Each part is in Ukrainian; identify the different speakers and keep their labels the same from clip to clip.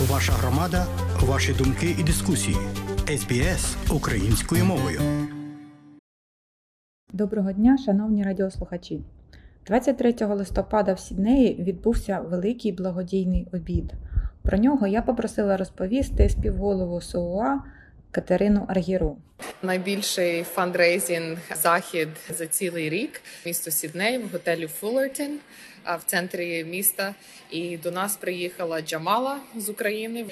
Speaker 1: Ваша громада, ваші думки і дискусії. SBS українською мовою.
Speaker 2: Доброго дня, шановні радіослухачі. 23 листопада в Сіднеї відбувся великий благодійний обід. Про нього я попросила розповісти співголову СУОА Катерину Аргіру.
Speaker 3: Найбільший fundraising захід за цілий рік місто Сідней в готелі Фуллертон в центрі міста. І до нас приїхала Джамала з України.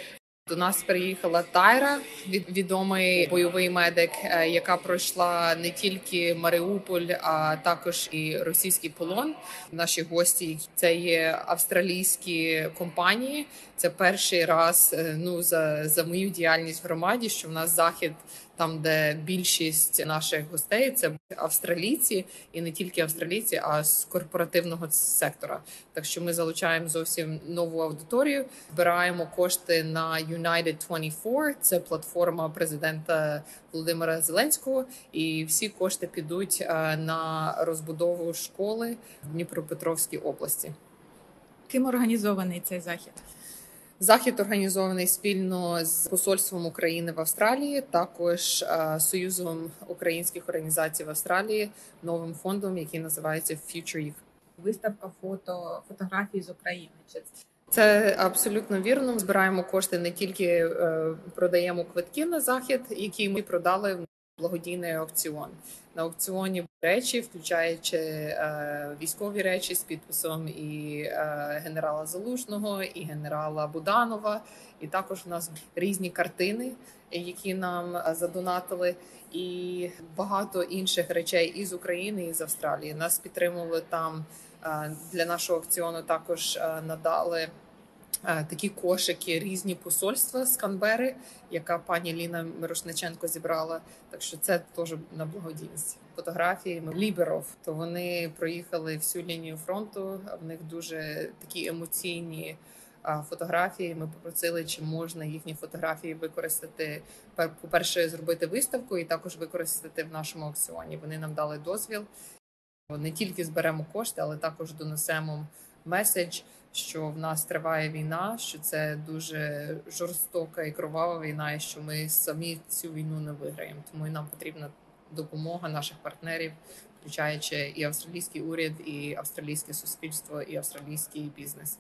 Speaker 3: До нас приїхала Тайра, відомий бойовий медик, е, яка пройшла не тільки Маріуполь, а також і російський полон. Наші гості це є австралійські компанії. Це перший раз е, ну за за мою діяльність в громаді, що в нас захід там, де більшість наших гостей це австралійці, і не тільки австралійці, а з корпоративного сектора. Так що ми залучаємо зовсім нову аудиторію, збираємо кошти на United 24, Це платформа президента Володимира Зеленського, і всі кошти підуть е, на розбудову школи в Дніпропетровській області.
Speaker 2: Ким організований цей захід?
Speaker 3: Захід організований спільно з посольством України в Австралії, також е, союзом українських організацій в Австралії, новим фондом, який називається Future Youth.
Speaker 2: Виставка фото фотографій з України. Чи
Speaker 3: це абсолютно вірно. Збираємо кошти не тільки е, продаємо квитки на захід, які ми продали в благодійний аукціон. На аукціоні речі, включаючи е, військові речі з підписом і е, генерала Залужного, і генерала Буданова. І також у нас різні картини, які нам е, задонатили, і багато інших речей із України і з Австралії. Нас підтримували там е, для нашого аукціону. Також надали. Е, такі кошики, різні посольства з Канбери, яка пані Ліна Мирошниченко зібрала. Так що це теж на благодійність. Фотографії Ліберов, то вони проїхали всю лінію фронту. В них дуже такі емоційні фотографії. Ми попросили, чи можна їхні фотографії використати по перше, зробити виставку і також використати в нашому аукціоні. Вони нам дали дозвіл. Не тільки зберемо кошти, але також донесемо меседж що в нас триває війна, що це дуже жорстока і кровава війна, і що ми самі цю війну не виграємо. Тому і нам потрібна допомога наших партнерів, включаючи і австралійський уряд, і австралійське суспільство, і австралійський бізнес.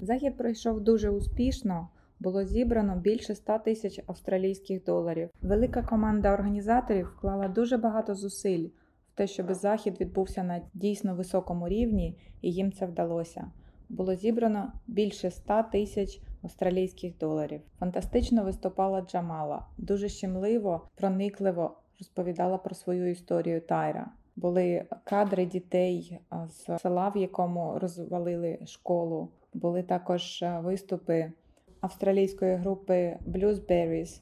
Speaker 2: Захід пройшов дуже успішно. Було зібрано більше 100 тисяч австралійських доларів. Велика команда організаторів вклала дуже багато зусиль в те, щоб захід відбувся на дійсно високому рівні, і їм це вдалося було зібрано більше 100 тисяч австралійських доларів. Фантастично виступала Джамала, дуже щемливо, проникливо розповідала про свою історію Тайра. Були кадри дітей з села, в якому розвалили школу. Були також виступи австралійської групи Bluesberries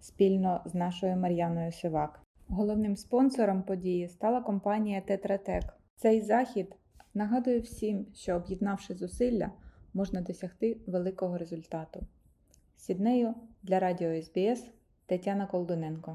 Speaker 2: спільно з нашою Мар'яною Сивак. Головним спонсором події стала компанія Тетратек. Цей захід Нагадую всім, що об'єднавши зусилля, можна досягти великого результату. Сіднею для Радіо СБС Тетяна Колдуненко